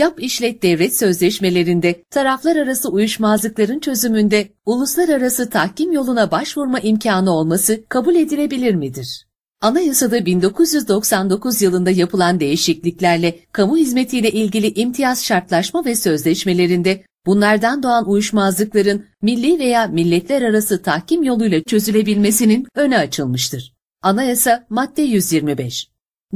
yap işlet devlet sözleşmelerinde taraflar arası uyuşmazlıkların çözümünde uluslararası tahkim yoluna başvurma imkanı olması kabul edilebilir midir? Anayasada 1999 yılında yapılan değişikliklerle kamu hizmetiyle ilgili imtiyaz şartlaşma ve sözleşmelerinde bunlardan doğan uyuşmazlıkların milli veya milletler arası tahkim yoluyla çözülebilmesinin öne açılmıştır. Anayasa madde 125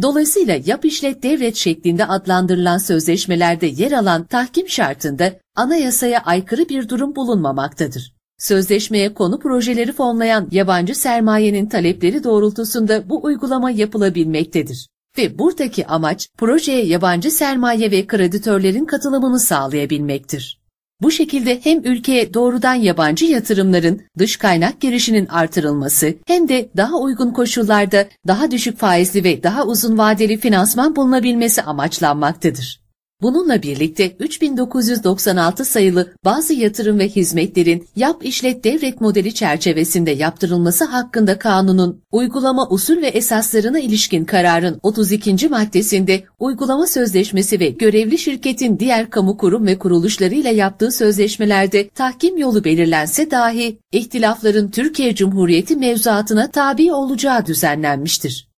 Dolayısıyla yap işlet devlet şeklinde adlandırılan sözleşmelerde yer alan tahkim şartında anayasaya aykırı bir durum bulunmamaktadır. Sözleşmeye konu projeleri fonlayan yabancı sermayenin talepleri doğrultusunda bu uygulama yapılabilmektedir. Ve buradaki amaç projeye yabancı sermaye ve kreditörlerin katılımını sağlayabilmektir. Bu şekilde hem ülkeye doğrudan yabancı yatırımların dış kaynak girişinin artırılması hem de daha uygun koşullarda daha düşük faizli ve daha uzun vadeli finansman bulunabilmesi amaçlanmaktadır. Bununla birlikte 3996 sayılı bazı yatırım ve hizmetlerin yap işlet devlet modeli çerçevesinde yaptırılması hakkında kanunun uygulama usul ve esaslarına ilişkin kararın 32. maddesinde uygulama sözleşmesi ve görevli şirketin diğer kamu kurum ve kuruluşlarıyla yaptığı sözleşmelerde tahkim yolu belirlense dahi ihtilafların Türkiye Cumhuriyeti mevzuatına tabi olacağı düzenlenmiştir.